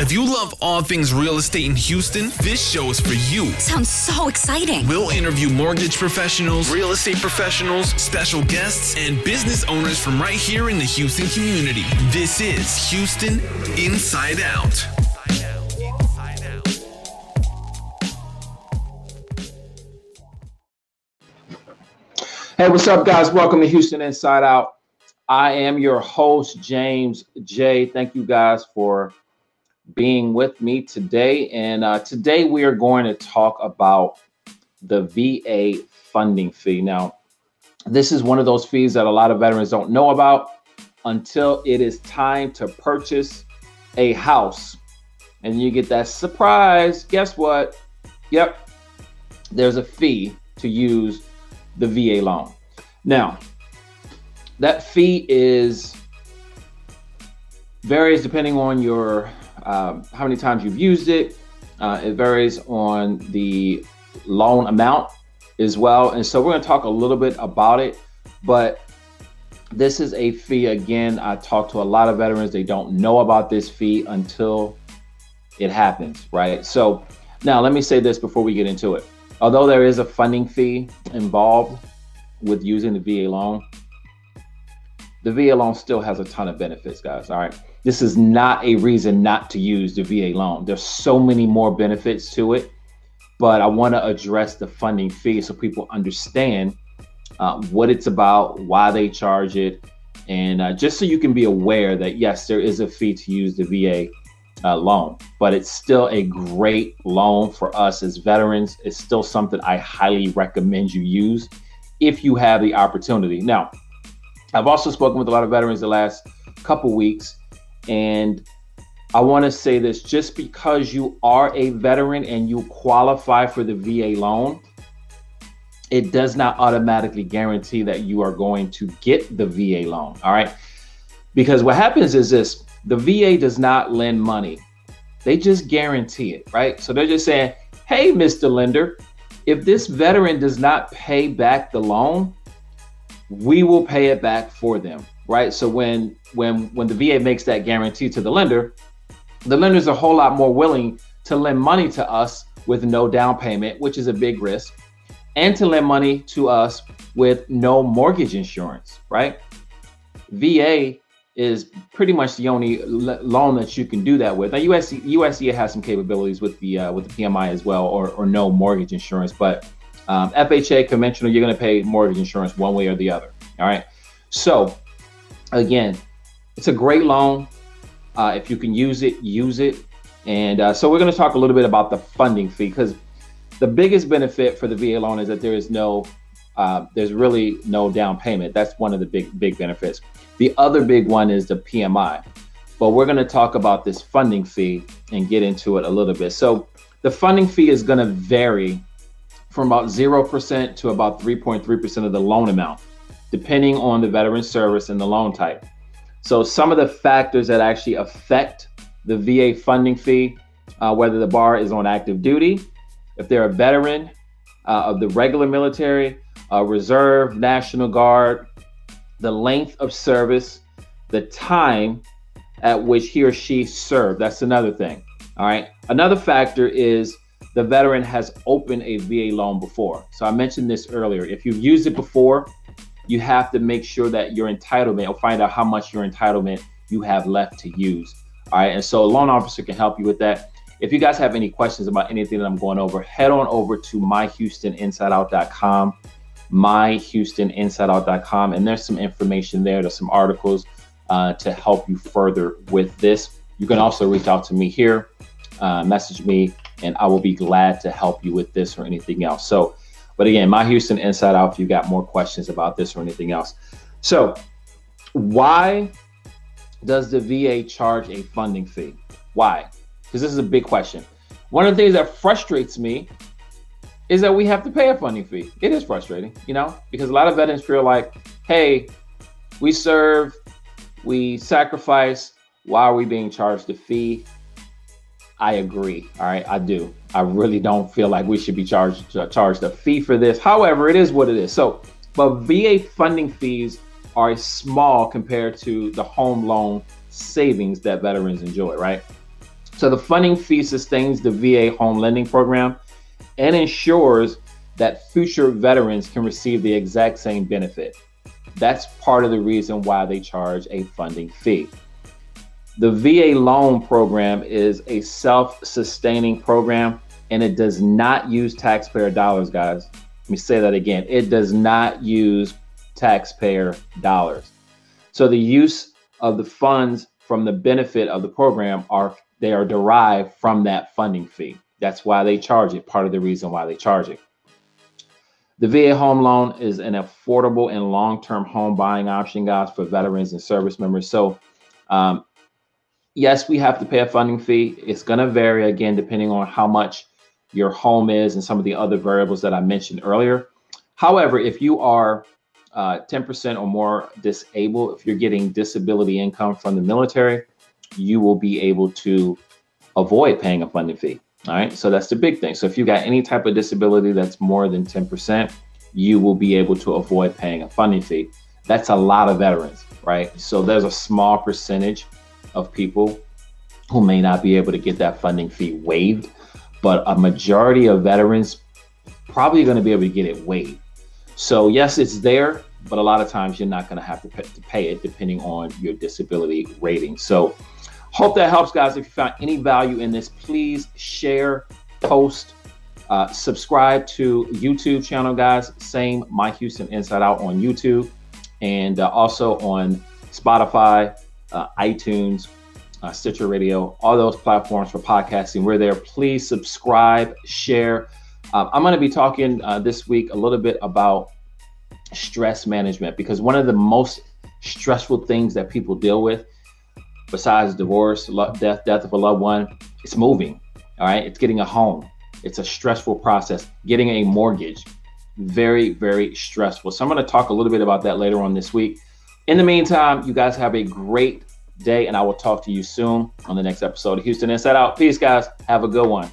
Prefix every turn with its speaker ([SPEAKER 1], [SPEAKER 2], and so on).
[SPEAKER 1] If you love all things real estate in Houston, this show is for you.
[SPEAKER 2] Sounds so exciting.
[SPEAKER 1] We'll interview mortgage professionals, real estate professionals, special guests, and business owners from right here in the Houston community. This is Houston Inside Out.
[SPEAKER 3] Hey, what's up, guys? Welcome to Houston Inside Out. I am your host, James J. Thank you guys for being with me today. And uh, today we are going to talk about the VA funding fee. Now, this is one of those fees that a lot of veterans don't know about until it is time to purchase a house. And you get that surprise. Guess what? Yep, there's a fee to use the VA loan. Now, that fee is varies depending on your um, how many times you've used it. Uh, it varies on the loan amount as well. And so we're going to talk a little bit about it. But this is a fee. Again, I talk to a lot of veterans. They don't know about this fee until it happens, right? So now let me say this before we get into it. Although there is a funding fee involved with using the VA loan, the VA loan still has a ton of benefits, guys. All right. This is not a reason not to use the VA loan. There's so many more benefits to it, but I want to address the funding fee so people understand uh, what it's about, why they charge it, and uh, just so you can be aware that yes, there is a fee to use the VA uh, loan, but it's still a great loan for us as veterans. It's still something I highly recommend you use if you have the opportunity. Now, I've also spoken with a lot of veterans the last couple weeks, and I want to say this just because you are a veteran and you qualify for the VA loan, it does not automatically guarantee that you are going to get the VA loan. All right. Because what happens is this the VA does not lend money, they just guarantee it, right? So they're just saying, hey, Mr. Lender, if this veteran does not pay back the loan, we will pay it back for them right so when when when the va makes that guarantee to the lender the lender's a whole lot more willing to lend money to us with no down payment which is a big risk and to lend money to us with no mortgage insurance right va is pretty much the only loan that you can do that with. Now, USC, USDA has some capabilities with the uh, with the PMI as well, or, or no mortgage insurance. But um, FHA conventional, you're going to pay mortgage insurance one way or the other. All right. So, again, it's a great loan. Uh, if you can use it, use it. And uh, so, we're going to talk a little bit about the funding fee because the biggest benefit for the VA loan is that there is no, uh, there's really no down payment. That's one of the big, big benefits. The other big one is the PMI. But we're going to talk about this funding fee and get into it a little bit. So, the funding fee is going to vary from about 0% to about 3.3% of the loan amount, depending on the veteran service and the loan type. So, some of the factors that actually affect the VA funding fee, uh, whether the bar is on active duty, if they're a veteran uh, of the regular military, uh, reserve, National Guard, the length of service, the time at which he or she served. That's another thing. All right. Another factor is the veteran has opened a VA loan before. So I mentioned this earlier. If you've used it before, you have to make sure that your entitlement or find out how much your entitlement you have left to use. All right. And so a loan officer can help you with that. If you guys have any questions about anything that I'm going over, head on over to myhoustoninsideout.com, myhoustoninsideout.com, and there's some information there. There's some articles uh, to help you further with this. You can also reach out to me here, uh, message me, and I will be glad to help you with this or anything else. So, but again, my Houston Inside Out, if you got more questions about this or anything else. So, why does the VA charge a funding fee? Why? Because this is a big question. One of the things that frustrates me is that we have to pay a funding fee. It is frustrating, you know, because a lot of veterans feel like, hey, we serve, we sacrifice. Why are we being charged a fee? I agree. All right, I do. I really don't feel like we should be charged uh, charged a fee for this. However, it is what it is. So, but VA funding fees are small compared to the home loan savings that veterans enjoy, right? So the funding fee sustains the VA home lending program and ensures that future veterans can receive the exact same benefit. That's part of the reason why they charge a funding fee. The VA loan program is a self sustaining program and it does not use taxpayer dollars, guys. Let me say that again. It does not use taxpayer dollars. So the use of the funds from the benefit of the program are they are derived from that funding fee. That's why they charge it, part of the reason why they charge it. The VA home loan is an affordable and long term home buying option, guys, for veterans and service members. So, um, yes, we have to pay a funding fee. It's going to vary again, depending on how much your home is and some of the other variables that I mentioned earlier. However, if you are uh, 10% or more disabled, if you're getting disability income from the military, you will be able to avoid paying a funding fee. All right. So that's the big thing. So if you got any type of disability that's more than 10%, you will be able to avoid paying a funding fee. That's a lot of veterans, right? So there's a small percentage of people who may not be able to get that funding fee waived, but a majority of veterans probably going to be able to get it waived. So yes, it's there, but a lot of times you're not going to have to pay, it depending on your disability rating. So Hope that helps, guys. If you found any value in this, please share, post, uh, subscribe to YouTube channel, guys. Same My Houston Inside Out on YouTube, and uh, also on Spotify, uh, iTunes, uh, Stitcher Radio, all those platforms for podcasting. We're there. Please subscribe, share. Uh, I'm going to be talking uh, this week a little bit about stress management because one of the most stressful things that people deal with besides divorce, death, death of a loved one, it's moving. All right, it's getting a home. It's a stressful process. Getting a mortgage, very, very stressful. So I'm going to talk a little bit about that later on this week. In the meantime, you guys have a great day, and I will talk to you soon on the next episode of Houston Inside Out. Peace, guys. Have a good one.